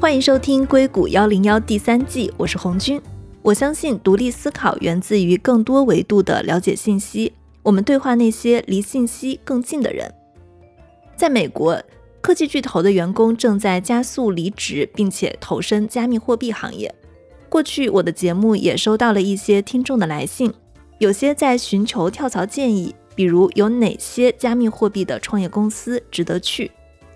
欢迎收听《硅谷幺零幺》第三季，我是红军。我相信独立思考源自于更多维度的了解信息。我们对话那些离信息更近的人。在美国，科技巨头的员工正在加速离职，并且投身加密货币行业。过去，我的节目也收到了一些听众的来信，有些在寻求跳槽建议，比如有哪些加密货币的创业公司值得去。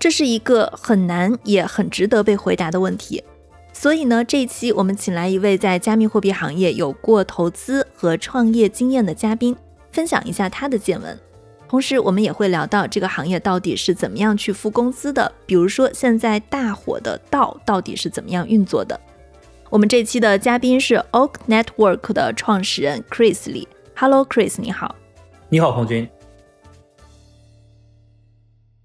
这是一个很难也很值得被回答的问题。所以呢，这一期我们请来一位在加密货币行业有过投资和创业经验的嘉宾，分享一下他的见闻。同时，我们也会聊到这个行业到底是怎么样去付工资的，比如说现在大火的道到底是怎么样运作的。我们这期的嘉宾是 Oak Network 的创始人 Chris 李。Hello Chris，你好。你好，红军。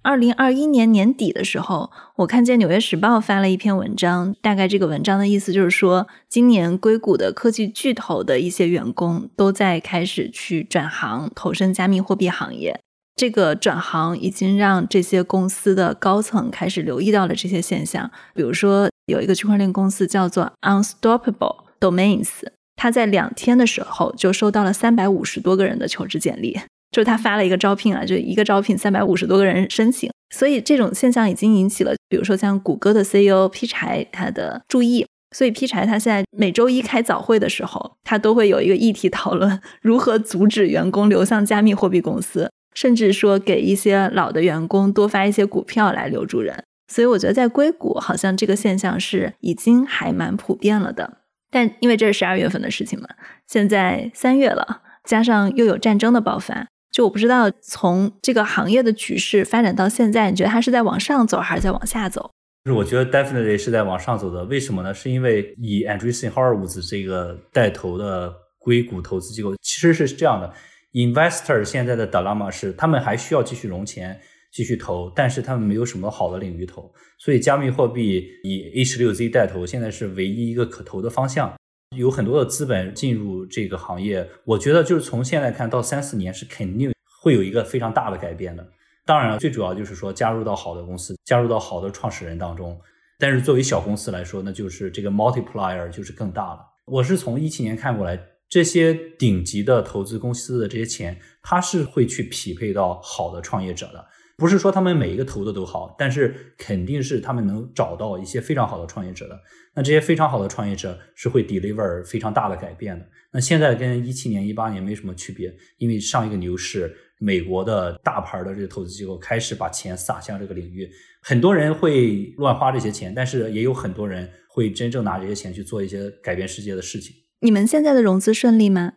二零二一年年底的时候，我看见《纽约时报》发了一篇文章，大概这个文章的意思就是说，今年硅谷的科技巨头的一些员工都在开始去转行，投身加密货币行业。这个转行已经让这些公司的高层开始留意到了这些现象。比如说，有一个区块链公司叫做 Unstoppable Domains，他在两天的时候就收到了三百五十多个人的求职简历。就是他发了一个招聘啊，就一个招聘三百五十多个人申请，所以这种现象已经引起了，比如说像谷歌的 CEO 劈柴他的注意。所以劈柴他现在每周一开早会的时候，他都会有一个议题讨论如何阻止员工流向加密货币公司，甚至说给一些老的员工多发一些股票来留住人。所以我觉得在硅谷好像这个现象是已经还蛮普遍了的。但因为这是十二月份的事情嘛，现在三月了，加上又有战争的爆发。就我不知道，从这个行业的局势发展到现在，你觉得它是在往上走还是在往下走？就是我觉得 definitely 是在往上走的。为什么呢？是因为以 Andreessen Horowitz 这个带头的硅谷投资机构，其实是这样的：investor 现在的 dilemma 是，他们还需要继续融钱、继续投，但是他们没有什么好的领域投。所以加密货币以 A 十六 Z 带头，现在是唯一一个可投的方向。有很多的资本进入这个行业，我觉得就是从现在看到三四年是肯定会有一个非常大的改变的。当然了，最主要就是说加入到好的公司，加入到好的创始人当中。但是作为小公司来说，那就是这个 multiplier 就是更大了。我是从一七年看过来，这些顶级的投资公司的这些钱，它是会去匹配到好的创业者的。不是说他们每一个投的都好，但是肯定是他们能找到一些非常好的创业者的。那这些非常好的创业者是会 deliver 非常大的改变的。那现在跟一七年、一八年没什么区别，因为上一个牛市，美国的大牌的这个投资机构开始把钱撒向这个领域，很多人会乱花这些钱，但是也有很多人会真正拿这些钱去做一些改变世界的事情。你们现在的融资顺利吗？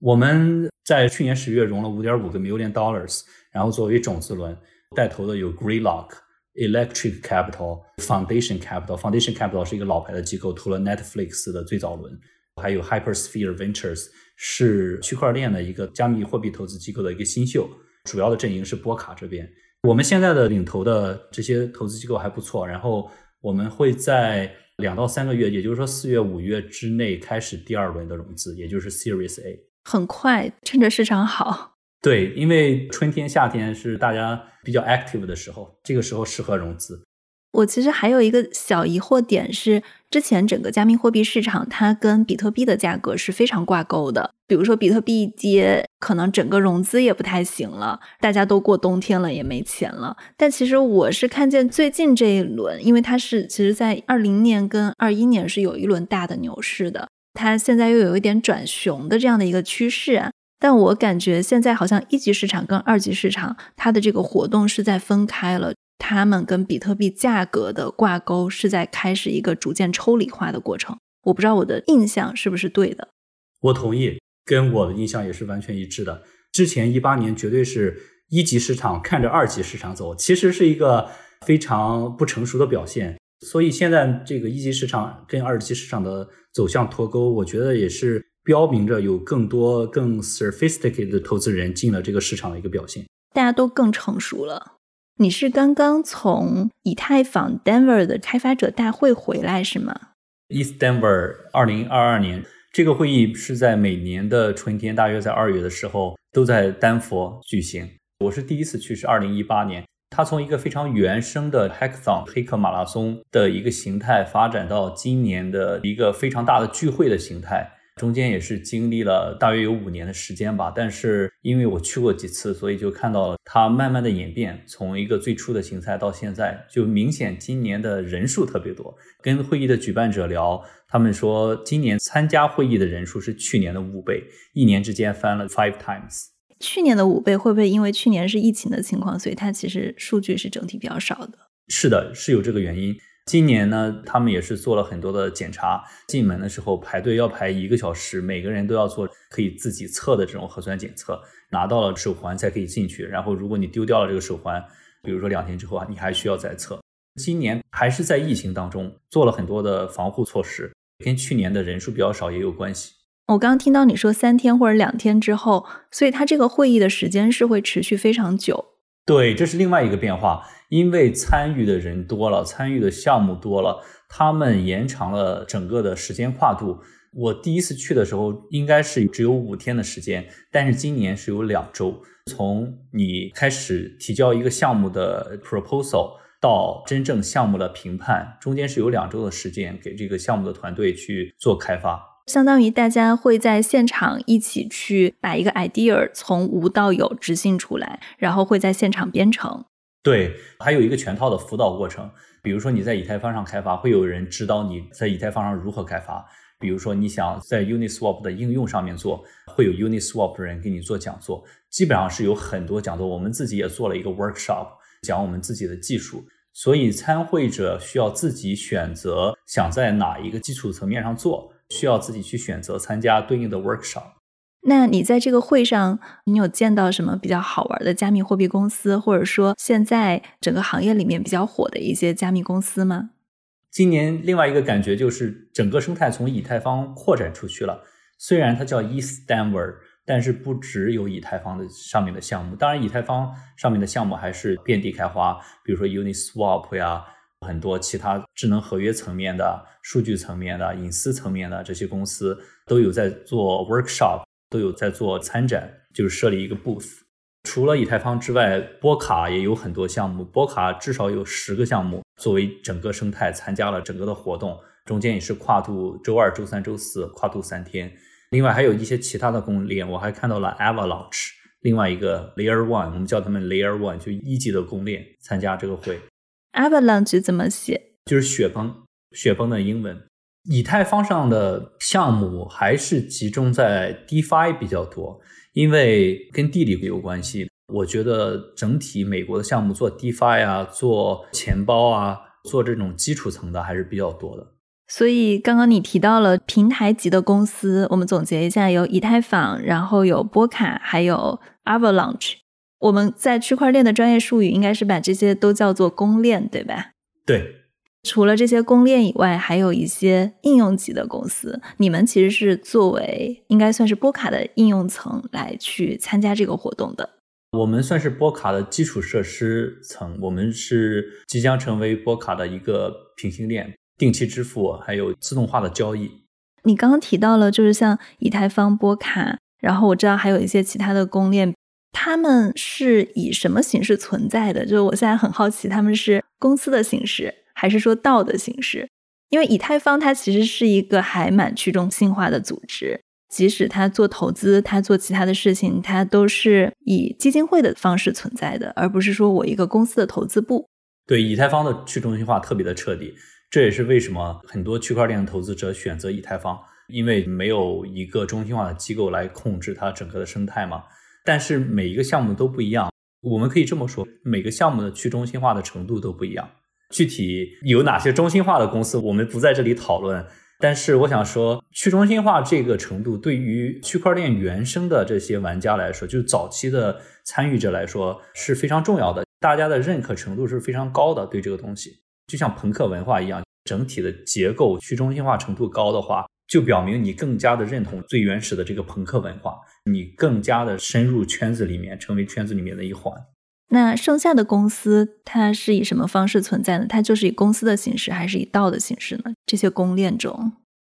我们在去年十月融了五点五个 million dollars，然后作为种子轮。带头的有 Greylock、Electric Capital、Foundation Capital。Foundation Capital 是一个老牌的机构，投了 Netflix 的最早轮。还有 Hypersphere Ventures 是区块链的一个加密货币投资机构的一个新秀。主要的阵营是波卡这边。我们现在的领投的这些投资机构还不错。然后我们会在两到三个月，也就是说四月、五月之内开始第二轮的融资，也就是 Series A。很快，趁着市场好。对，因为春天、夏天是大家比较 active 的时候，这个时候适合融资。我其实还有一个小疑惑点是，之前整个加密货币市场它跟比特币的价格是非常挂钩的。比如说比特币一跌，可能整个融资也不太行了，大家都过冬天了也没钱了。但其实我是看见最近这一轮，因为它是其实在二零年跟二一年是有一轮大的牛市的，它现在又有一点转熊的这样的一个趋势。但我感觉现在好像一级市场跟二级市场它的这个活动是在分开了，他们跟比特币价格的挂钩是在开始一个逐渐抽离化的过程。我不知道我的印象是不是对的。我同意，跟我的印象也是完全一致的。之前一八年绝对是一级市场看着二级市场走，其实是一个非常不成熟的表现。所以现在这个一级市场跟二级市场的走向脱钩，我觉得也是。标明着有更多更 sophisticated 的投资人进了这个市场的一个表现，大家都更成熟了。你是刚刚从以太坊 Denver 的开发者大会回来是吗？East Denver 二零二二年这个会议是在每年的春天，大约在二月的时候都在丹佛举行。我是第一次去，是二零一八年。它从一个非常原生的 hackathon 黑客马拉松的一个形态，发展到今年的一个非常大的聚会的形态。中间也是经历了大约有五年的时间吧，但是因为我去过几次，所以就看到了它慢慢的演变，从一个最初的形态到现在，就明显今年的人数特别多。跟会议的举办者聊，他们说今年参加会议的人数是去年的五倍，一年之间翻了 five times。去年的五倍会不会因为去年是疫情的情况，所以它其实数据是整体比较少的？是的，是有这个原因。今年呢，他们也是做了很多的检查，进门的时候排队要排一个小时，每个人都要做可以自己测的这种核酸检测，拿到了手环才可以进去。然后，如果你丢掉了这个手环，比如说两天之后啊，你还需要再测。今年还是在疫情当中做了很多的防护措施，跟去年的人数比较少也有关系。我刚刚听到你说三天或者两天之后，所以它这个会议的时间是会持续非常久。对，这是另外一个变化。因为参与的人多了，参与的项目多了，他们延长了整个的时间跨度。我第一次去的时候，应该是只有五天的时间，但是今年是有两周。从你开始提交一个项目的 proposal 到真正项目的评判，中间是有两周的时间给这个项目的团队去做开发。相当于大家会在现场一起去把一个 idea 从无到有执行出来，然后会在现场编程。对，还有一个全套的辅导过程。比如说你在以太坊上开发，会有人指导你在以太坊上如何开发。比如说你想在 Uniswap 的应用上面做，会有 Uniswap 的人给你做讲座。基本上是有很多讲座，我们自己也做了一个 workshop，讲我们自己的技术。所以参会者需要自己选择想在哪一个基础层面上做，需要自己去选择参加对应的 workshop。那你在这个会上，你有见到什么比较好玩的加密货币公司，或者说现在整个行业里面比较火的一些加密公司吗？今年另外一个感觉就是整个生态从以太坊扩展出去了。虽然它叫 ETHDenver，但是不只有以太坊的上面的项目，当然以太坊上面的项目还是遍地开花，比如说 Uniswap 呀，很多其他智能合约层面的、数据层面的、隐私层面的这些公司都有在做 workshop。都有在做参展，就是设立一个 booth。除了以太坊之外，波卡也有很多项目，波卡至少有十个项目作为整个生态参加了整个的活动，中间也是跨度周二、周三、周四跨度三天。另外还有一些其他的公链，我还看到了 Avalanche，另外一个 Layer One，我们叫他们 Layer One，就一级的公链参加这个会。Avalanche 怎么写？就是雪崩，雪崩的英文。以太坊上的项目还是集中在 DeFi 比较多，因为跟地理有关系。我觉得整体美国的项目做 DeFi 啊，做钱包啊，做这种基础层的还是比较多的。所以刚刚你提到了平台级的公司，我们总结一下：有以太坊，然后有波卡，还有 Avalanche。我们在区块链的专业术语应该是把这些都叫做公链，对吧？对。除了这些公链以外，还有一些应用级的公司。你们其实是作为应该算是波卡的应用层来去参加这个活动的。我们算是波卡的基础设施层，我们是即将成为波卡的一个平行链，定期支付还有自动化的交易。你刚刚提到了，就是像以太坊、波卡，然后我知道还有一些其他的公链，他们是以什么形式存在的？就是我现在很好奇，他们是公司的形式。还是说道的形式，因为以太坊它其实是一个还蛮去中心化的组织，即使它做投资，它做其他的事情，它都是以基金会的方式存在的，而不是说我一个公司的投资部。对，以太坊的去中心化特别的彻底，这也是为什么很多区块链投资者选择以太坊，因为没有一个中心化的机构来控制它整个的生态嘛。但是每一个项目都不一样，我们可以这么说，每个项目的去中心化的程度都不一样。具体有哪些中心化的公司，我们不在这里讨论。但是我想说，去中心化这个程度，对于区块链原生的这些玩家来说，就是早期的参与者来说是非常重要的。大家的认可程度是非常高的，对这个东西，就像朋克文化一样，整体的结构去中心化程度高的话，就表明你更加的认同最原始的这个朋克文化，你更加的深入圈子里面，成为圈子里面的一环。那剩下的公司它是以什么方式存在呢？它就是以公司的形式，还是以道的形式呢？这些公链中，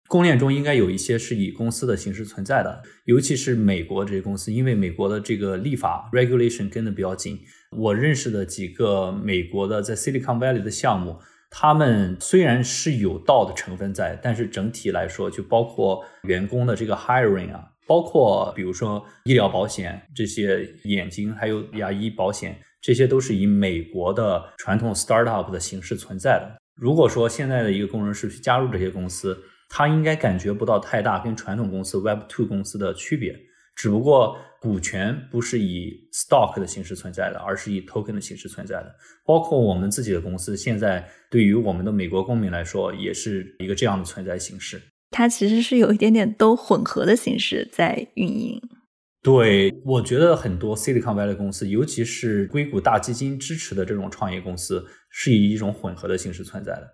公链中应该有一些是以公司的形式存在的，尤其是美国这些公司，因为美国的这个立法 regulation 跟的比较紧。我认识的几个美国的在 Silicon Valley 的项目，他们虽然是有道的成分在，但是整体来说，就包括员工的这个 hiring 啊，包括比如说医疗保险这些眼睛还有牙医保险，这些都是以美国的传统 startup 的形式存在的。如果说现在的一个工程师去加入这些公司，他应该感觉不到太大跟传统公司 Web Two 公司的区别，只不过股权不是以 stock 的形式存在的，而是以 token 的形式存在的。包括我们自己的公司，现在对于我们的美国公民来说，也是一个这样的存在形式。它其实是有一点点都混合的形式在运营。对，我觉得很多 Silicon Valley 公司，尤其是硅谷大基金支持的这种创业公司，是以一种混合的形式存在的。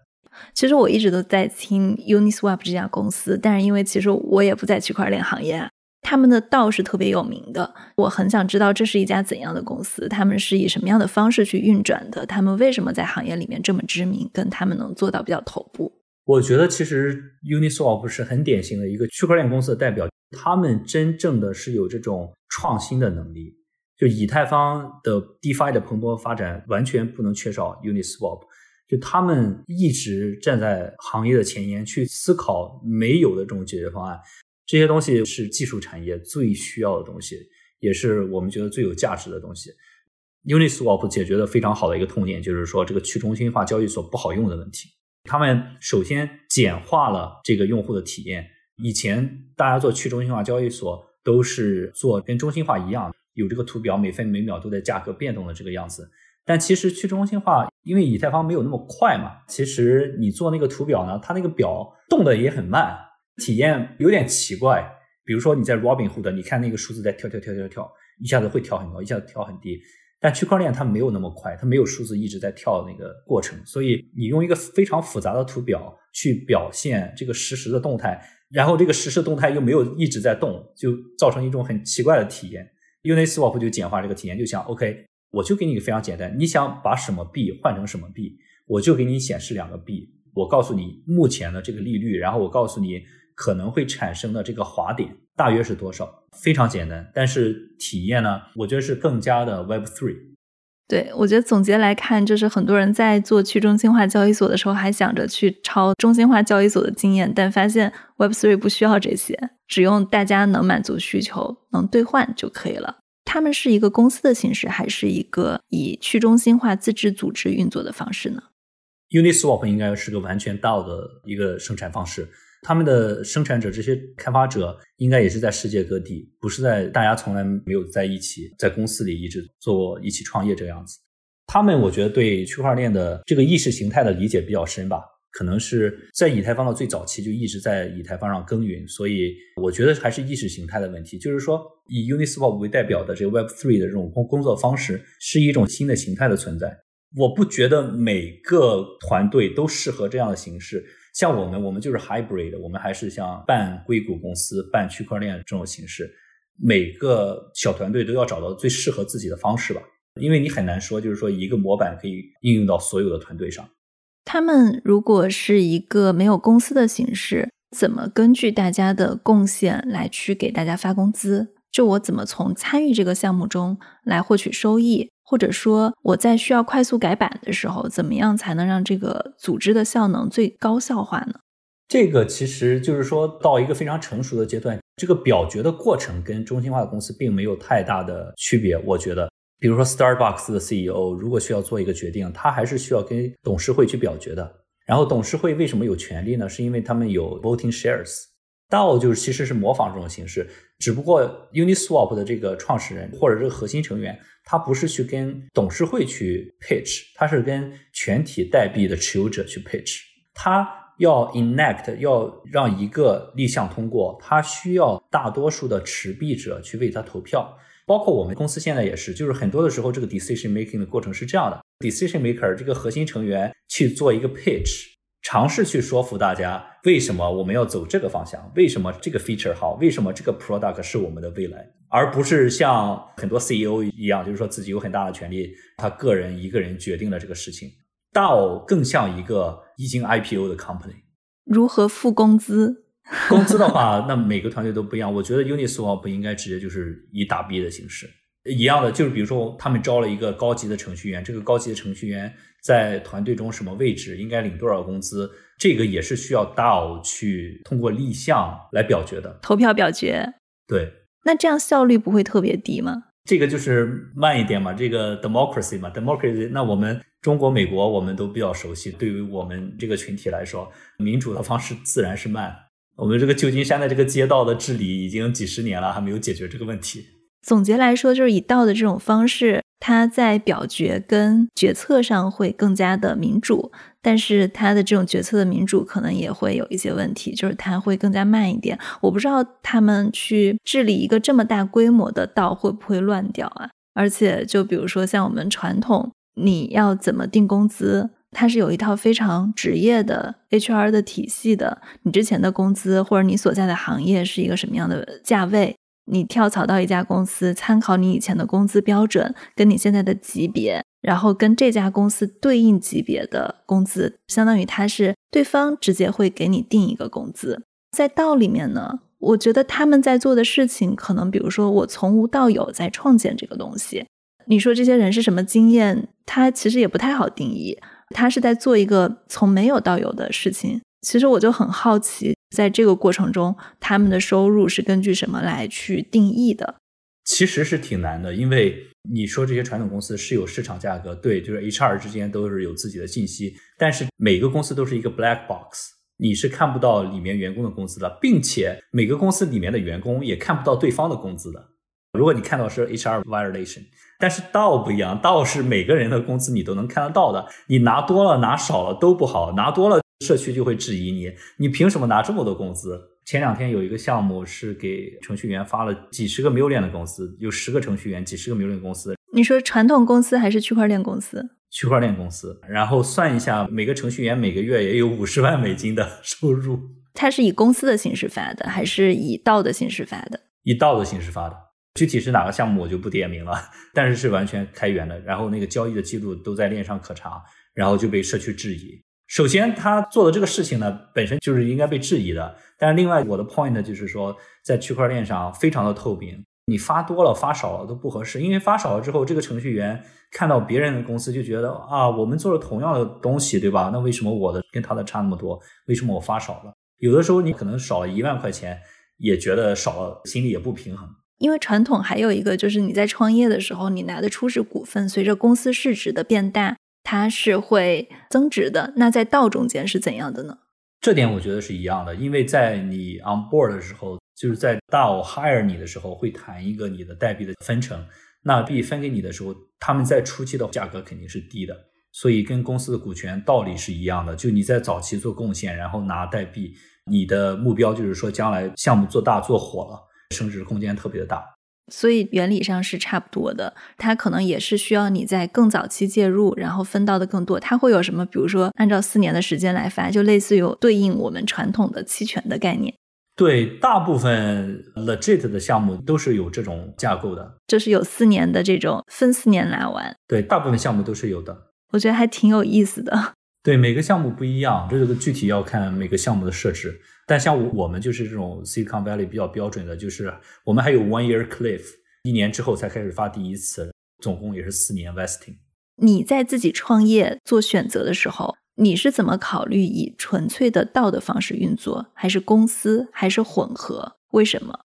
其实我一直都在听 Uniswap 这家公司，但是因为其实我也不在区块链行业，他们的道是特别有名的。我很想知道这是一家怎样的公司，他们是以什么样的方式去运转的，他们为什么在行业里面这么知名，跟他们能做到比较头部。我觉得其实 Uniswap 是很典型的一个区块链公司的代表，他们真正的是有这种创新的能力。就以太坊的 DeFi 的蓬勃发展，完全不能缺少 Uniswap。就他们一直站在行业的前沿，去思考没有的这种解决方案。这些东西是技术产业最需要的东西，也是我们觉得最有价值的东西。Uniswap 解决的非常好的一个痛点，就是说这个去中心化交易所不好用的问题。他们首先简化了这个用户的体验。以前大家做去中心化交易所都是做跟中心化一样，有这个图表每分每秒都在价格变动的这个样子。但其实去中心化，因为以太坊没有那么快嘛，其实你做那个图表呢，它那个表动的也很慢，体验有点奇怪。比如说你在 Robinhood，你看那个数字在跳跳跳跳跳，一下子会跳很高，一下子跳很低。但区块链它没有那么快，它没有数字一直在跳的那个过程，所以你用一个非常复杂的图表去表现这个实时的动态，然后这个实时动态又没有一直在动，就造成一种很奇怪的体验。Uniswap 就简化这个体验，就想 OK。我就给你一个非常简单，你想把什么币换成什么币，我就给你显示两个币，我告诉你目前的这个利率，然后我告诉你可能会产生的这个滑点大约是多少，非常简单。但是体验呢，我觉得是更加的 Web Three。对，我觉得总结来看，就是很多人在做去中心化交易所的时候，还想着去抄中心化交易所的经验，但发现 Web Three 不需要这些，只用大家能满足需求、能兑换就可以了。他们是一个公司的形式，还是一个以去中心化自治组织运作的方式呢？Uniswap 应该是个完全 DAO 的一个生产方式。他们的生产者、这些开发者应该也是在世界各地，不是在大家从来没有在一起，在公司里一直做一起创业这样子。他们我觉得对区块链的这个意识形态的理解比较深吧。可能是在以太坊的最早期就一直在以太坊上耕耘，所以我觉得还是意识形态的问题。就是说，以 Uniswap 为代表的这个 Web Three 的这种工工作方式，是一种新的形态的存在。我不觉得每个团队都适合这样的形式。像我们，我们就是 Hybrid，我们还是像半硅谷公司、半区块链这种形式。每个小团队都要找到最适合自己的方式吧，因为你很难说，就是说一个模板可以应用到所有的团队上。他们如果是一个没有公司的形式，怎么根据大家的贡献来去给大家发工资？就我怎么从参与这个项目中来获取收益，或者说我在需要快速改版的时候，怎么样才能让这个组织的效能最高效化呢？这个其实就是说到一个非常成熟的阶段，这个表决的过程跟中心化的公司并没有太大的区别，我觉得。比如说，Starbucks 的 CEO 如果需要做一个决定，他还是需要跟董事会去表决的。然后董事会为什么有权利呢？是因为他们有 voting shares。DAO 就是其实是模仿这种形式，只不过 Uniswap 的这个创始人或者这个核心成员，他不是去跟董事会去 pitch，他是跟全体代币的持有者去 pitch。他要 enact，要让一个立项通过，他需要大多数的持币者去为他投票。包括我们公司现在也是，就是很多的时候，这个 decision making 的过程是这样的：decision maker 这个核心成员去做一个 pitch，尝试去说服大家为什么我们要走这个方向，为什么这个 feature 好，为什么这个 product 是我们的未来，而不是像很多 CEO 一样，就是说自己有很大的权利，他个人一个人决定了这个事情。DAO 更像一个已经 IPO 的 company，如何付工资？工资的话，那每个团队都不一样。我觉得 Uniswap 应该直接就是以打 B 的形式。一样的，就是比如说他们招了一个高级的程序员，这个高级的程序员在团队中什么位置，应该领多少工资，这个也是需要 DAO 去通过立项来表决的，投票表决。对，那这样效率不会特别低吗？这个就是慢一点嘛，这个 democracy 嘛，democracy。那我们中国、美国我们都比较熟悉，对于我们这个群体来说，民主的方式自然是慢。我们这个旧金山的这个街道的治理已经几十年了，还没有解决这个问题。总结来说，就是以道的这种方式，它在表决跟决策上会更加的民主，但是它的这种决策的民主可能也会有一些问题，就是它会更加慢一点。我不知道他们去治理一个这么大规模的道会不会乱掉啊？而且，就比如说像我们传统，你要怎么定工资，它是有一套非常职业的 HR 的体系的。你之前的工资或者你所在的行业是一个什么样的价位？你跳槽到一家公司，参考你以前的工资标准，跟你现在的级别，然后跟这家公司对应级别的工资，相当于他是对方直接会给你定一个工资。在道里面呢，我觉得他们在做的事情，可能比如说我从无到有在创建这个东西。你说这些人是什么经验？他其实也不太好定义。他是在做一个从没有到有的事情。其实我就很好奇。在这个过程中，他们的收入是根据什么来去定义的？其实是挺难的，因为你说这些传统公司是有市场价格，对，就是 HR 之间都是有自己的信息，但是每个公司都是一个 black box，你是看不到里面员工的工资的，并且每个公司里面的员工也看不到对方的工资的。如果你看到是 HR violation，但是道不一样，道是每个人的工资你都能看得到的，你拿多了拿少了都不好，拿多了。社区就会质疑你，你凭什么拿这么多工资？前两天有一个项目是给程序员发了几十个 million 的工资，有十个程序员，几十个 million 公司。你说传统公司还是区块链公司？区块链公司。然后算一下，每个程序员每个月也有五十万美金的收入。它是以公司的形式发的，还是以道的形式发的？以道的形式发的。具体是哪个项目我就不点名了，但是是完全开源的。然后那个交易的记录都在链上可查，然后就被社区质疑。首先，他做的这个事情呢，本身就是应该被质疑的。但是，另外我的 point 就是说，在区块链上非常的透明，你发多了发少了都不合适，因为发少了之后，这个程序员看到别人的公司就觉得啊，我们做了同样的东西，对吧？那为什么我的跟他的差那么多？为什么我发少了？有的时候你可能少了一万块钱，也觉得少了，心里也不平衡。因为传统还有一个就是你在创业的时候，你拿的初始股份，随着公司市值的变大。它是会增值的，那在道中间是怎样的呢？这点我觉得是一样的，因为在你 on board 的时候，就是在道 hire 你的时候，会谈一个你的代币的分成，那币分给你的时候，他们在初期的价格肯定是低的，所以跟公司的股权道理是一样的，就你在早期做贡献，然后拿代币，你的目标就是说将来项目做大做火了，升值空间特别的大。所以原理上是差不多的，它可能也是需要你在更早期介入，然后分到的更多。它会有什么？比如说按照四年的时间来发，就类似于对应我们传统的期权的概念。对，大部分 legit 的项目都是有这种架构的，就是有四年的这种分四年来完。对，大部分项目都是有的。我觉得还挺有意思的。对，每个项目不一样，这个具体要看每个项目的设置。但像我们就是这种 Silicon Valley 比较标准的，就是我们还有 one year cliff，一年之后才开始发第一次，总共也是四年 vesting。你在自己创业做选择的时候，你是怎么考虑以纯粹的道的方式运作，还是公司，还是混合？为什么？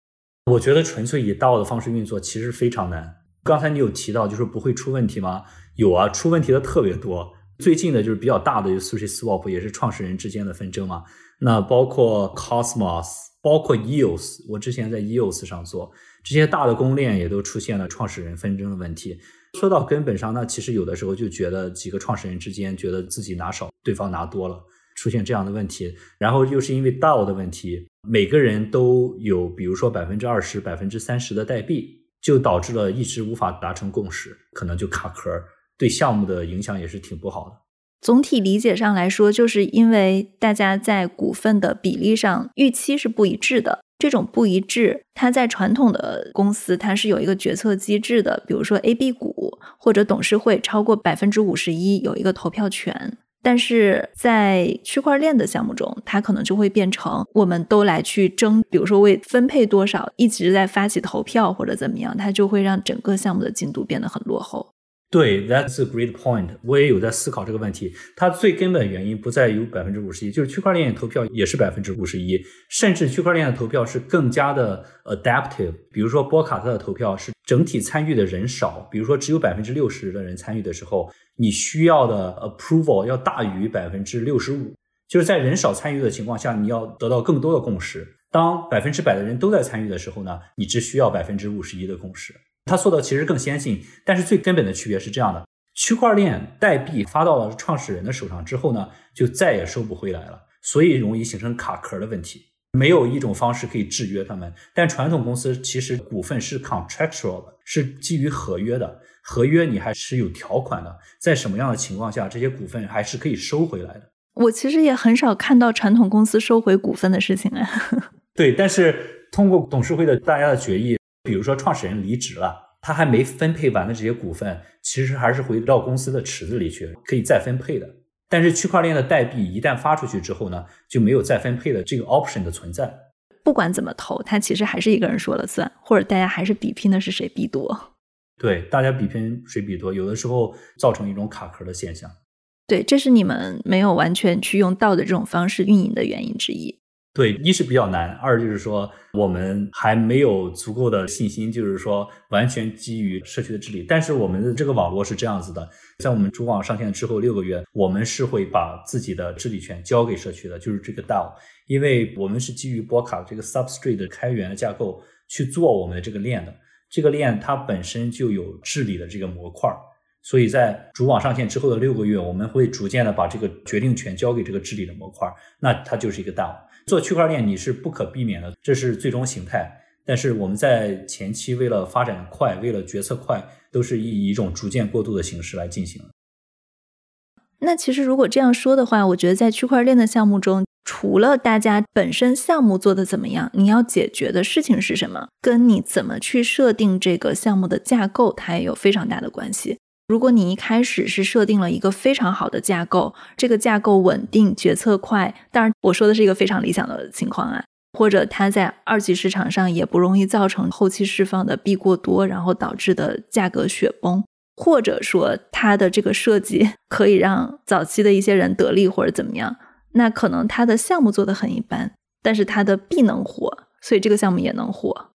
我觉得纯粹以道的方式运作其实非常难。刚才你有提到，就是不会出问题吗？有啊，出问题的特别多。最近的就是比较大的 Sushi Swap，也是创始人之间的纷争嘛。那包括 Cosmos，包括 EOS，我之前在 EOS 上做这些大的公链，也都出现了创始人纷争的问题。说到根本上，那其实有的时候就觉得几个创始人之间觉得自己拿少，对方拿多了，出现这样的问题。然后又是因为 DAO 的问题，每个人都有，比如说百分之二十、百分之三十的代币，就导致了一直无法达成共识，可能就卡壳，对项目的影响也是挺不好的。总体理解上来说，就是因为大家在股份的比例上预期是不一致的。这种不一致，它在传统的公司它是有一个决策机制的，比如说 A、B 股或者董事会超过百分之五十一有一个投票权。但是在区块链的项目中，它可能就会变成我们都来去争，比如说为分配多少，一直在发起投票或者怎么样，它就会让整个项目的进度变得很落后。对，That's a great point。我也有在思考这个问题。它最根本原因不在于百分之五十一，就是区块链投票也是百分之五十一，甚至区块链的投票是更加的 adaptive。比如说波卡特的投票是整体参与的人少，比如说只有百分之六十的人参与的时候，你需要的 approval 要大于百分之六十五。就是在人少参与的情况下，你要得到更多的共识。当百分之百的人都在参与的时候呢，你只需要百分之五十一的共识。它做的其实更先进，但是最根本的区别是这样的：区块链代币发到了创始人的手上之后呢，就再也收不回来了，所以容易形成卡壳的问题。没有一种方式可以制约他们。但传统公司其实股份是 contractual 的，是基于合约的，合约你还是有条款的，在什么样的情况下这些股份还是可以收回来的。我其实也很少看到传统公司收回股份的事情啊。对，但是通过董事会的大家的决议。比如说，创始人离职了，他还没分配完的这些股份，其实还是回到公司的池子里去，可以再分配的。但是区块链的代币一旦发出去之后呢，就没有再分配的这个 option 的存在。不管怎么投，它其实还是一个人说了算，或者大家还是比拼的是谁币多。对，大家比拼谁币多，有的时候造成一种卡壳的现象。对，这是你们没有完全去用道的这种方式运营的原因之一。对，一是比较难，二就是说我们还没有足够的信心，就是说完全基于社区的治理。但是我们的这个网络是这样子的，在我们主网上线之后六个月，我们是会把自己的治理权交给社区的，就是这个 DAO，因为我们是基于波卡这个 Substrate 的开源的架构去做我们的这个链的，这个链它本身就有治理的这个模块，所以在主网上线之后的六个月，我们会逐渐的把这个决定权交给这个治理的模块，那它就是一个 DAO。做区块链你是不可避免的，这是最终形态。但是我们在前期为了发展快，为了决策快，都是以一种逐渐过渡的形式来进行。那其实如果这样说的话，我觉得在区块链的项目中，除了大家本身项目做的怎么样，你要解决的事情是什么，跟你怎么去设定这个项目的架构，它也有非常大的关系。如果你一开始是设定了一个非常好的架构，这个架构稳定、决策快，当然我说的是一个非常理想的情况啊，或者它在二级市场上也不容易造成后期释放的币过多，然后导致的价格雪崩，或者说它的这个设计 可以让早期的一些人得利或者怎么样，那可能它的项目做的很一般，但是它的币能火，所以这个项目也能火。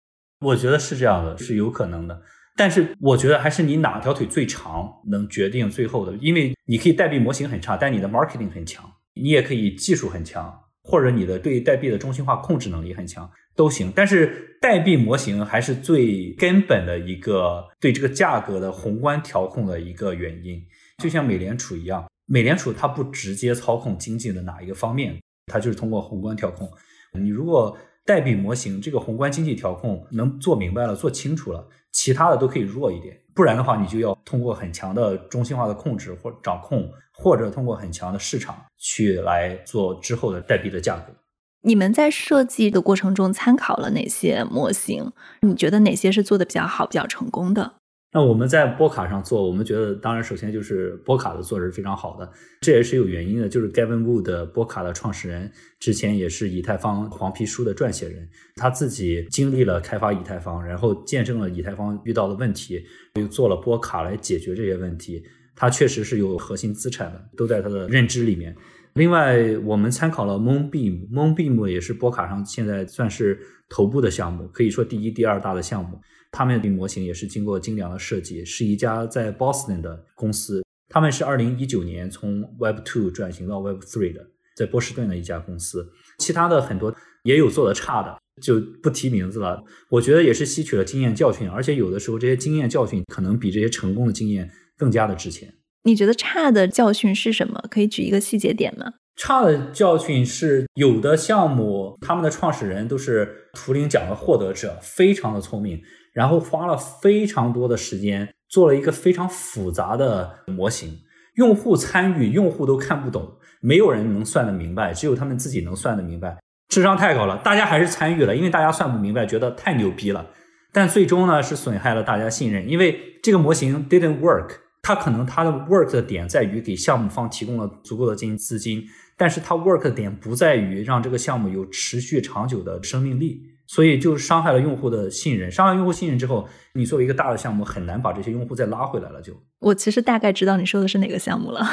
我觉得是这样的，是有可能的。但是我觉得还是你哪条腿最长能决定最后的，因为你可以代币模型很差，但你的 marketing 很强，你也可以技术很强，或者你的对代币的中心化控制能力很强都行。但是代币模型还是最根本的一个对这个价格的宏观调控的一个原因，就像美联储一样，美联储它不直接操控经济的哪一个方面，它就是通过宏观调控。你如果代币模型这个宏观经济调控能做明白了，做清楚了。其他的都可以弱一点，不然的话，你就要通过很强的中心化的控制或掌控，或者通过很强的市场去来做之后的代币的价格。你们在设计的过程中参考了哪些模型？你觉得哪些是做的比较好、比较成功的？那我们在波卡上做，我们觉得当然首先就是波卡的做是非常好的，这也是有原因的。就是 Gavin Wood 波卡的创始人，之前也是以太坊黄皮书的撰写人，他自己经历了开发以太坊，然后见证了以太坊遇到的问题，又做了波卡来解决这些问题。他确实是有核心资产的，都在他的认知里面。另外，我们参考了 Moonbeam，Moonbeam 也是波卡上现在算是头部的项目，可以说第一、第二大的项目。他们的模型也是经过精良的设计，是一家在 Boston 的公司。他们是二零一九年从 Web Two 转型到 Web Three 的，在波士顿的一家公司。其他的很多也有做的差的，就不提名字了。我觉得也是吸取了经验教训，而且有的时候这些经验教训可能比这些成功的经验更加的值钱。你觉得差的教训是什么？可以举一个细节点吗？差的教训是有的项目，他们的创始人都是图灵奖的获得者，非常的聪明。然后花了非常多的时间做了一个非常复杂的模型，用户参与，用户都看不懂，没有人能算得明白，只有他们自己能算得明白。智商太高了，大家还是参与了，因为大家算不明白，觉得太牛逼了。但最终呢，是损害了大家信任，因为这个模型 didn't work，它可能它的 work 的点在于给项目方提供了足够的金资金，但是它 work 的点不在于让这个项目有持续长久的生命力，所以就伤害了用户的信任。伤害用户信任之后，你作为一个大的项目，很难把这些用户再拉回来了。就我其实大概知道你说的是哪个项目了，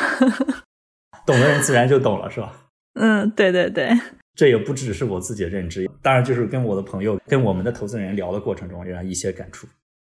懂的人自然就懂了，是吧？嗯，对对对，这也不只是我自己的认知，当然就是跟我的朋友、跟我们的投资人聊的过程中，让一些感触。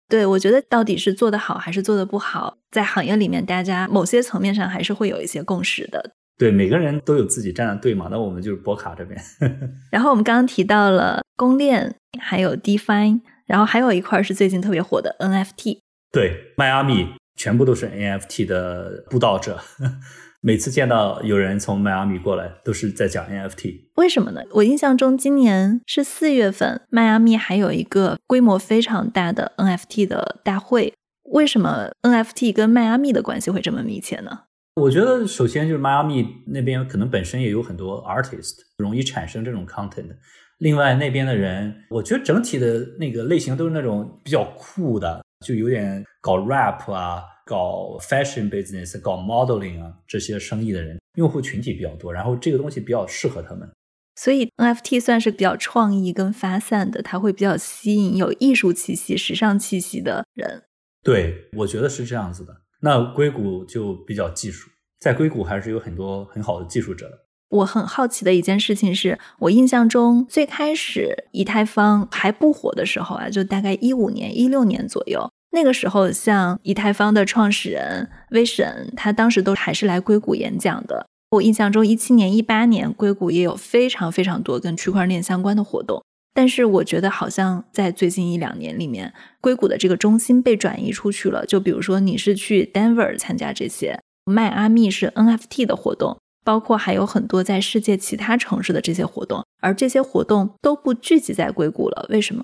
对，我觉得到底是做得好还是做得不好，在行业里面，大家某些层面上还是会有一些共识的。对，每个人都有自己站的队嘛。那我们就是博卡这边。然后我们刚刚提到了公链，还有 DeFi，然后还有一块是最近特别火的 NFT。对，迈阿密全部都是 NFT 的布道者。每次见到有人从迈阿密过来，都是在讲 NFT。为什么呢？我印象中今年是四月份，迈阿密还有一个规模非常大的 NFT 的大会。为什么 NFT 跟迈阿密的关系会这么密切呢？我觉得首先就是迈阿密那边可能本身也有很多 artist，容易产生这种 content。另外那边的人，我觉得整体的那个类型都是那种比较酷的，就有点搞 rap 啊。搞 fashion business、搞 modeling 啊这些生意的人，用户群体比较多，然后这个东西比较适合他们，所以 NFT 算是比较创意跟发散的，它会比较吸引有艺术气息、时尚气息的人。对，我觉得是这样子的。那硅谷就比较技术，在硅谷还是有很多很好的技术者的。我很好奇的一件事情是，我印象中最开始以太坊还不火的时候啊，就大概一五年、一六年左右。那个时候，像以太坊的创始人威神，他当时都还是来硅谷演讲的。我印象中，一七年、一八年，硅谷也有非常非常多跟区块链相关的活动。但是，我觉得好像在最近一两年里面，硅谷的这个中心被转移出去了。就比如说，你是去 Denver 参加这些，迈阿密是 NFT 的活动，包括还有很多在世界其他城市的这些活动，而这些活动都不聚集在硅谷了。为什么？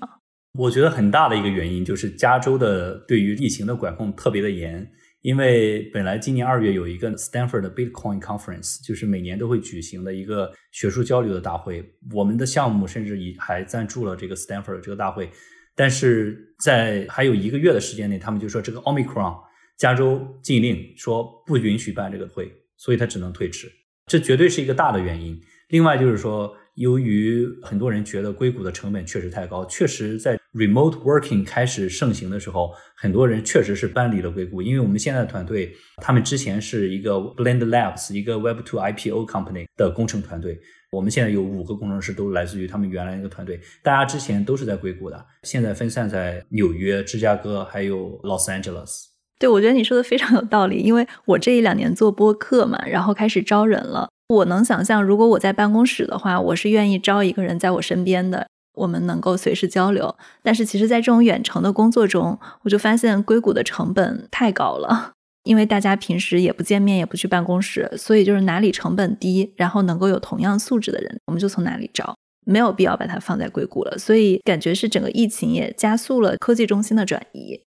我觉得很大的一个原因就是加州的对于疫情的管控特别的严，因为本来今年二月有一个 Stanford 的 Bitcoin Conference，就是每年都会举行的一个学术交流的大会，我们的项目甚至以还赞助了这个 Stanford 这个大会，但是在还有一个月的时间内，他们就说这个 Omicron 加州禁令说不允许办这个会，所以他只能推迟，这绝对是一个大的原因。另外就是说。由于很多人觉得硅谷的成本确实太高，确实在 remote working 开始盛行的时候，很多人确实是搬离了硅谷。因为我们现在的团队，他们之前是一个 Blend Labs，一个 Web2 IPO company 的工程团队。我们现在有五个工程师都来自于他们原来那个团队，大家之前都是在硅谷的，现在分散在纽约、芝加哥还有 Los Angeles。对，我觉得你说的非常有道理，因为我这一两年做播客嘛，然后开始招人了。我能想象，如果我在办公室的话，我是愿意招一个人在我身边的，我们能够随时交流。但是，其实，在这种远程的工作中，我就发现硅谷的成本太高了，因为大家平时也不见面，也不去办公室，所以就是哪里成本低，然后能够有同样素质的人，我们就从哪里招，没有必要把它放在硅谷了。所以，感觉是整个疫情也加速了科技中心的转移。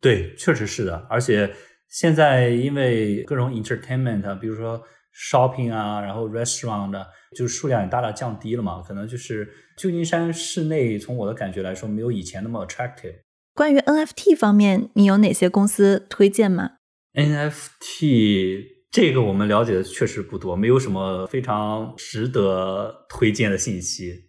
对，确实是的。而且现在因为各种 entertainment，比如说。shopping 啊，然后 restaurant，就是数量也大大降低了嘛。可能就是旧金山市内，从我的感觉来说，没有以前那么 attractive。关于 NFT 方面，你有哪些公司推荐吗？NFT 这个我们了解的确实不多，没有什么非常值得推荐的信息。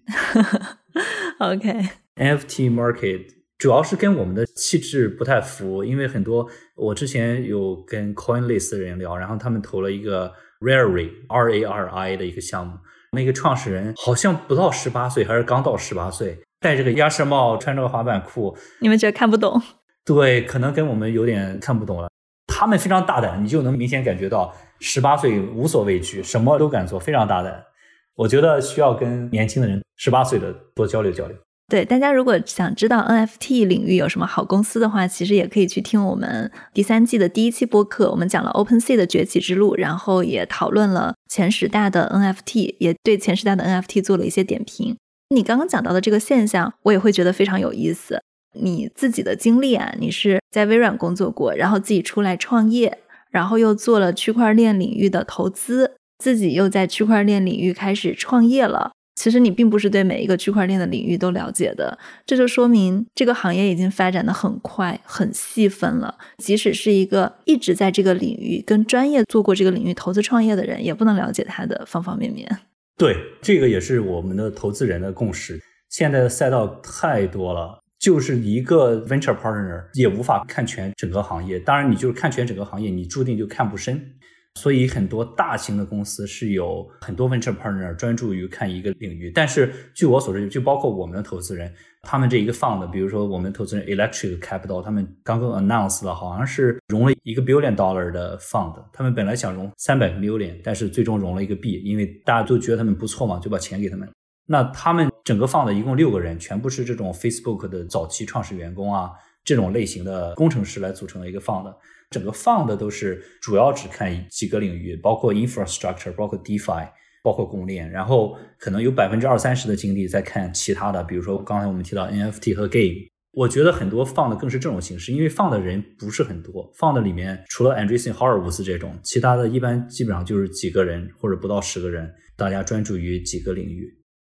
OK，NFT market 主要是跟我们的气质不太符，因为很多我之前有跟 Coinlist 的人聊，然后他们投了一个。Rari R A R I 的一个项目，那个创始人好像不到十八岁，还是刚到十八岁，戴着个鸭舌帽，穿着个滑板裤。你们觉得看不懂？对，可能跟我们有点看不懂了。他们非常大胆，你就能明显感觉到十八岁无所畏惧，什么都敢做，非常大胆。我觉得需要跟年轻的人，十八岁的多交流交流。对大家，如果想知道 NFT 领域有什么好公司的话，其实也可以去听我们第三季的第一期播客。我们讲了 OpenSea 的崛起之路，然后也讨论了前十大的 NFT，也对前十大的 NFT 做了一些点评。你刚刚讲到的这个现象，我也会觉得非常有意思。你自己的经历啊，你是在微软工作过，然后自己出来创业，然后又做了区块链领域的投资，自己又在区块链领域开始创业了。其实你并不是对每一个区块链的领域都了解的，这就说明这个行业已经发展的很快、很细分了。即使是一个一直在这个领域跟专业做过这个领域投资创业的人，也不能了解它的方方面面。对，这个也是我们的投资人的共识。现在的赛道太多了，就是一个 venture partner 也无法看全整个行业。当然，你就是看全整个行业，你注定就看不深。所以很多大型的公司是有很多 venture partner 专注于看一个领域，但是据我所知，就包括我们的投资人，他们这一个 fund，比如说我们投资人 Electric Capital，他们刚刚 announced 了，好像是融了一个 billion dollar 的 fund，他们本来想融三百个 million，但是最终融了一个 B，因为大家都觉得他们不错嘛，就把钱给他们。那他们整个 fund 一共六个人，全部是这种 Facebook 的早期创始员工啊，这种类型的工程师来组成的一个 fund。整个放的都是主要只看几个领域，包括 infrastructure，包括 DeFi，包括公链，然后可能有百分之二三十的精力在看其他的，比如说刚才我们提到 NFT 和 Game。我觉得很多放的更是这种形式，因为放的人不是很多，放的里面除了 Andreessen Horowitz 这种，其他的一般基本上就是几个人或者不到十个人，大家专注于几个领域。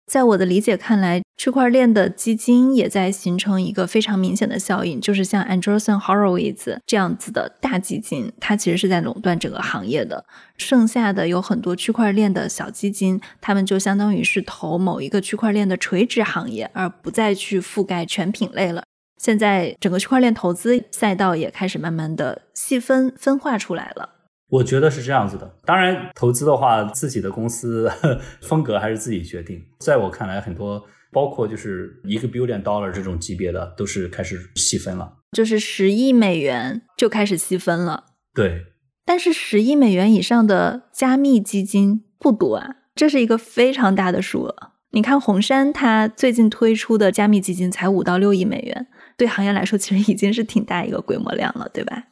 在我的理解看来，区块链的基金也在形成一个非常明显的效应，就是像 Andreessen Horowitz 这样子的大基金，它其实是在垄断整个行业的。剩下的有很多区块链的小基金，他们就相当于是投某一个区块链的垂直行业，而不再去覆盖全品类了。现在整个区块链投资赛道也开始慢慢的细分分化出来了。我觉得是这样子的。当然，投资的话，自己的公司 风格还是自己决定。在我看来，很多包括就是一个 billion dollar 这种级别的，都是开始细分了。就是十亿美元就开始细分了。对。但是十亿美元以上的加密基金不多啊，这是一个非常大的数额。你看红杉，它最近推出的加密基金才五到六亿美元，对行业来说，其实已经是挺大一个规模量了，对吧？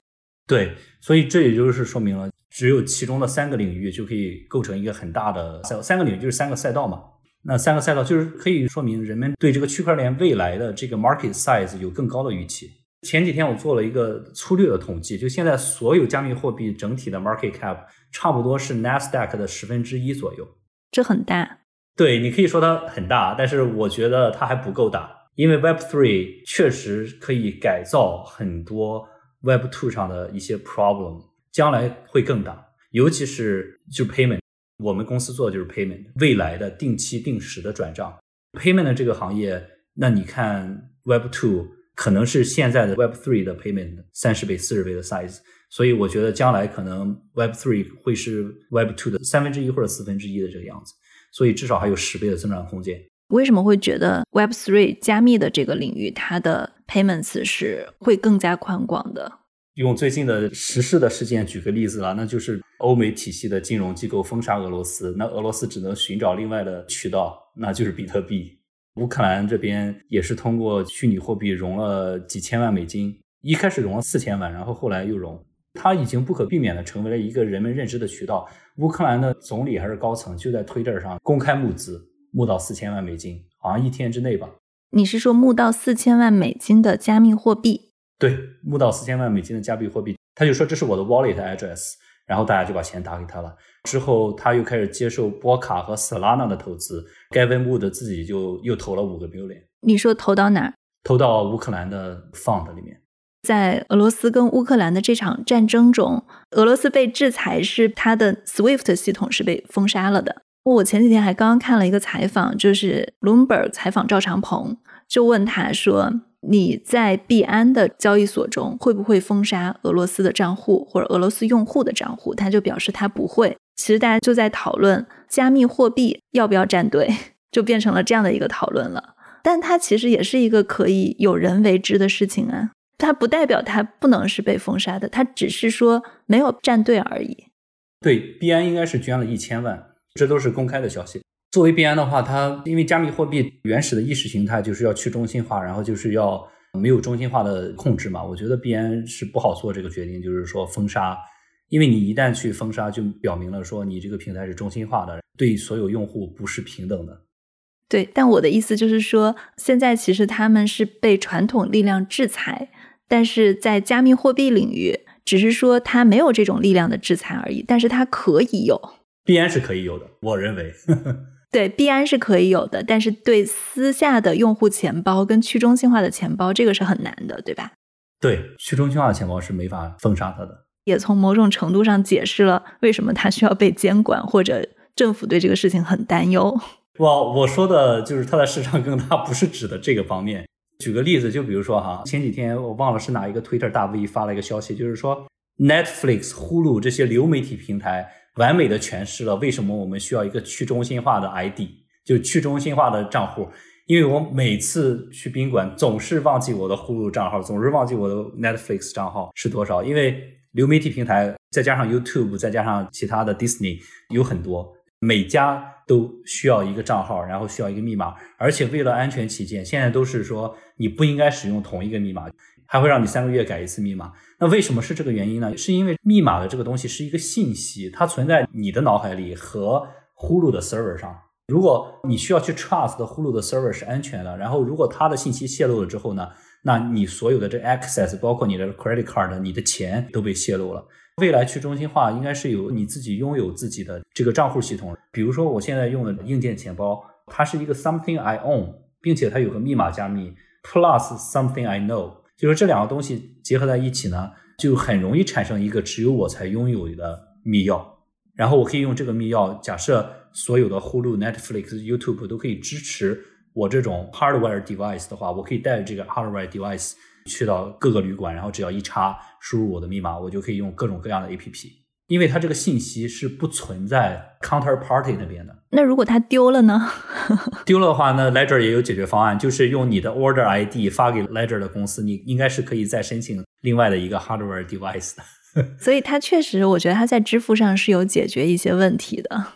对，所以这也就是说明了，只有其中的三个领域就可以构成一个很大的赛，三个领域就是三个赛道嘛。那三个赛道就是可以说明人们对这个区块链未来的这个 market size 有更高的预期。前几天我做了一个粗略的统计，就现在所有加密货币整体的 market cap 差不多是 Nasdaq 的十分之一左右，这很大。对你可以说它很大，但是我觉得它还不够大，因为 Web Three 确实可以改造很多。Web Two 上的一些 problem 将来会更大，尤其是就 payment，我们公司做的就是 payment，未来的定期定时的转账，payment 的这个行业，那你看 Web Two 可能是现在的 Web Three 的 payment 三十倍、四十倍的 size，所以我觉得将来可能 Web Three 会是 Web Two 的三分之一或者四分之一的这个样子，所以至少还有十倍的增长空间。为什么会觉得 Web Three 加密的这个领域，它的 payments 是会更加宽广的？用最近的时事的事件举个例子了，那就是欧美体系的金融机构封杀俄罗斯，那俄罗斯只能寻找另外的渠道，那就是比特币。乌克兰这边也是通过虚拟货币融了几千万美金，一开始融了四千万，然后后来又融，它已经不可避免的成为了一个人们认知的渠道。乌克兰的总理还是高层就在推特上公开募资。募到四千万美金，好像一天之内吧。你是说募到四千万美金的加密货币？对，募到四千万美金的加密货币，他就说这是我的 wallet address，然后大家就把钱打给他了。之后他又开始接受波卡和 Solana 的投资，Gavin Wood 自己就又投了五个 million。你说投到哪儿？投到乌克兰的 fund 里面。在俄罗斯跟乌克兰的这场战争中，俄罗斯被制裁，是它的 SWIFT 系统是被封杀了的。我前几天还刚刚看了一个采访，就是 Bloomberg 采访赵长鹏，就问他说：“你在币安的交易所中会不会封杀俄罗斯的账户或者俄罗斯用户的账户？”他就表示他不会。其实大家就在讨论加密货币要不要站队，就变成了这样的一个讨论了。但它其实也是一个可以有人为之的事情啊，它不代表它不能是被封杀的，它只是说没有站队而已。对，币安应该是捐了一千万。这都是公开的消息。作为币安的话，它因为加密货币原始的意识形态就是要去中心化，然后就是要没有中心化的控制嘛。我觉得币安是不好做这个决定，就是说封杀，因为你一旦去封杀，就表明了说你这个平台是中心化的，对所有用户不是平等的。对，但我的意思就是说，现在其实他们是被传统力量制裁，但是在加密货币领域，只是说它没有这种力量的制裁而已，但是它可以有。币安是可以有的，我认为。对，币安是可以有的，但是对私下的用户钱包跟去中心化的钱包，这个是很难的，对吧？对，去中心化的钱包是没法封杀它的。也从某种程度上解释了为什么它需要被监管，或者政府对这个事情很担忧。我我说的就是它的市场更大，不是指的这个方面。举个例子，就比如说哈，前几天我忘了是哪一个 Twitter 大 V 发了一个消息，就是说 Netflix、Hulu 这些流媒体平台完美的诠释了为什么我们需要一个去中心化的 ID，就去中心化的账户。因为我每次去宾馆总是忘记我的 Hulu 账号，总是忘记我的 Netflix 账号是多少，因为流媒体平台再加上 YouTube，再加上其他的 Disney 有很多，每家都需要一个账号，然后需要一个密码，而且为了安全起见，现在都是说你不应该使用同一个密码，还会让你三个月改一次密码。那为什么是这个原因呢？是因为密码的这个东西是一个信息，它存在你的脑海里和 Hulu 的 server 上。如果你需要去 trust 的 Hulu 的 server 是安全的，然后如果它的信息泄露了之后呢，那你所有的这 access，包括你的 credit card，你的钱都被泄露了。未来去中心化应该是有你自己拥有自己的这个账户系统。比如说我现在用的硬件钱包，它是一个 something I own，并且它有个密码加密 plus something I know，就是这两个东西结合在一起呢，就很容易产生一个只有我才拥有的密钥。然后我可以用这个密钥，假设。所有的 Hulu、Netflix、YouTube 都可以支持我这种 hardware device 的话，我可以带着这个 hardware device 去到各个旅馆，然后只要一插，输入我的密码，我就可以用各种各样的 APP。因为它这个信息是不存在 counterparty 那边的。那如果它丢了呢？丢了的话，那 Ledger 也有解决方案，就是用你的 order ID 发给 Ledger 的公司，你应该是可以再申请另外的一个 hardware device 的。所以它确实，我觉得它在支付上是有解决一些问题的。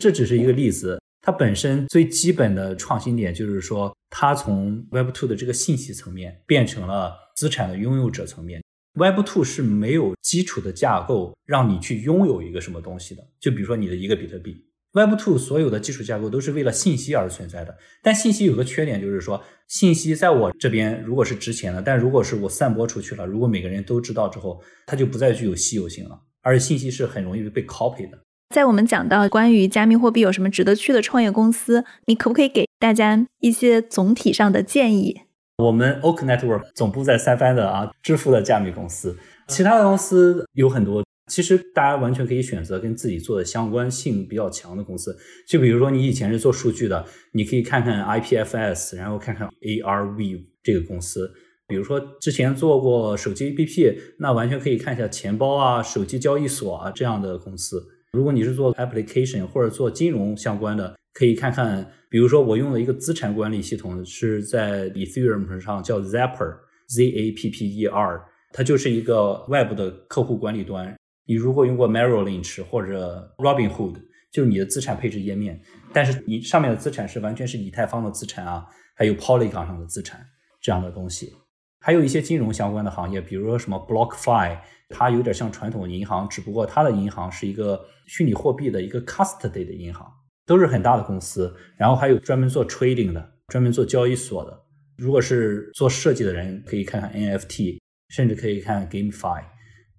这只是一个例子，它本身最基本的创新点就是说，它从 Web 2的这个信息层面变成了资产的拥有者层面。Web Two 是没有基础的架构让你去拥有一个什么东西的，就比如说你的一个比特币。Web Two 所有的基础架构都是为了信息而存在的，但信息有个缺点，就是说信息在我这边如果是值钱的，但如果是我散播出去了，如果每个人都知道之后，它就不再具有稀有性了，而且信息是很容易被 copy 的。在我们讲到关于加密货币有什么值得去的创业公司，你可不可以给大家一些总体上的建议？我们 Oak Network 总部在三藩的啊，支付的加密公司，其他的公司有很多。其实大家完全可以选择跟自己做的相关性比较强的公司。就比如说你以前是做数据的，你可以看看 IPFS，然后看看 ARV 这个公司。比如说之前做过手机 APP，那完全可以看一下钱包啊、手机交易所啊这样的公司。如果你是做 application 或者做金融相关的，可以看看，比如说我用的一个资产管理系统是在 Ethereum 上叫 Zapper，Z A P P E R，它就是一个外部的客户管理端。你如果用过 Merrill Lynch 或者 Robinhood，就是你的资产配置页面，但是你上面的资产是完全是以太坊的资产啊，还有 Polygon 上的资产这样的东西。还有一些金融相关的行业，比如说什么 BlockFi，它有点像传统银行，只不过它的银行是一个虚拟货币的一个 custody 的银行，都是很大的公司。然后还有专门做 trading 的，专门做交易所的。如果是做设计的人，可以看看 NFT，甚至可以看 GameFi。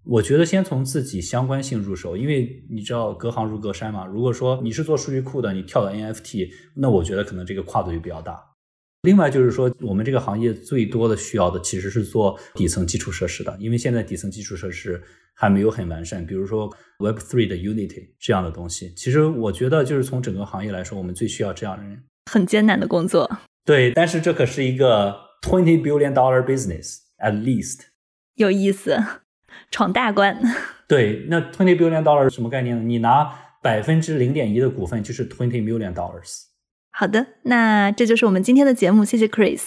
我觉得先从自己相关性入手，因为你知道隔行如隔山嘛。如果说你是做数据库的，你跳到 NFT，那我觉得可能这个跨度就比较大。另外就是说，我们这个行业最多的需要的其实是做底层基础设施的，因为现在底层基础设施还没有很完善。比如说 Web Three 的 Unity 这样的东西，其实我觉得就是从整个行业来说，我们最需要这样的人。很艰难的工作。对，但是这可是一个 twenty billion dollar business at least。有意思，闯大关。对，那 twenty billion dollar 什么概念呢？你拿百分之零点一的股份就是 twenty million dollars。好的，那这就是我们今天的节目。谢谢 Chris。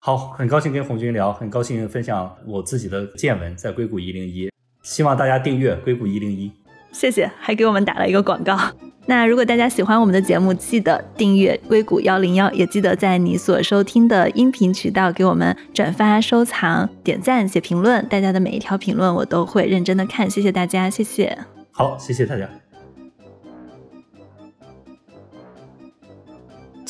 好，很高兴跟红军聊，很高兴分享我自己的见闻，在硅谷一零一，希望大家订阅硅谷一零一。谢谢，还给我们打了一个广告。那如果大家喜欢我们的节目，记得订阅硅谷幺零幺，也记得在你所收听的音频渠道给我们转发、收藏、点赞、写评论。大家的每一条评论我都会认真的看，谢谢大家，谢谢。好，谢谢大家。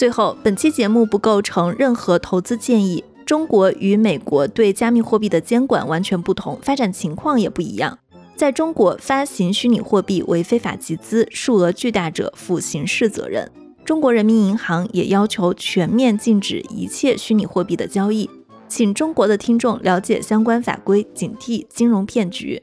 最后，本期节目不构成任何投资建议。中国与美国对加密货币的监管完全不同，发展情况也不一样。在中国，发行虚拟货币为非法集资，数额巨大者负刑事责任；中国人民银行也要求全面禁止一切虚拟货币的交易。请中国的听众了解相关法规，警惕金融骗局。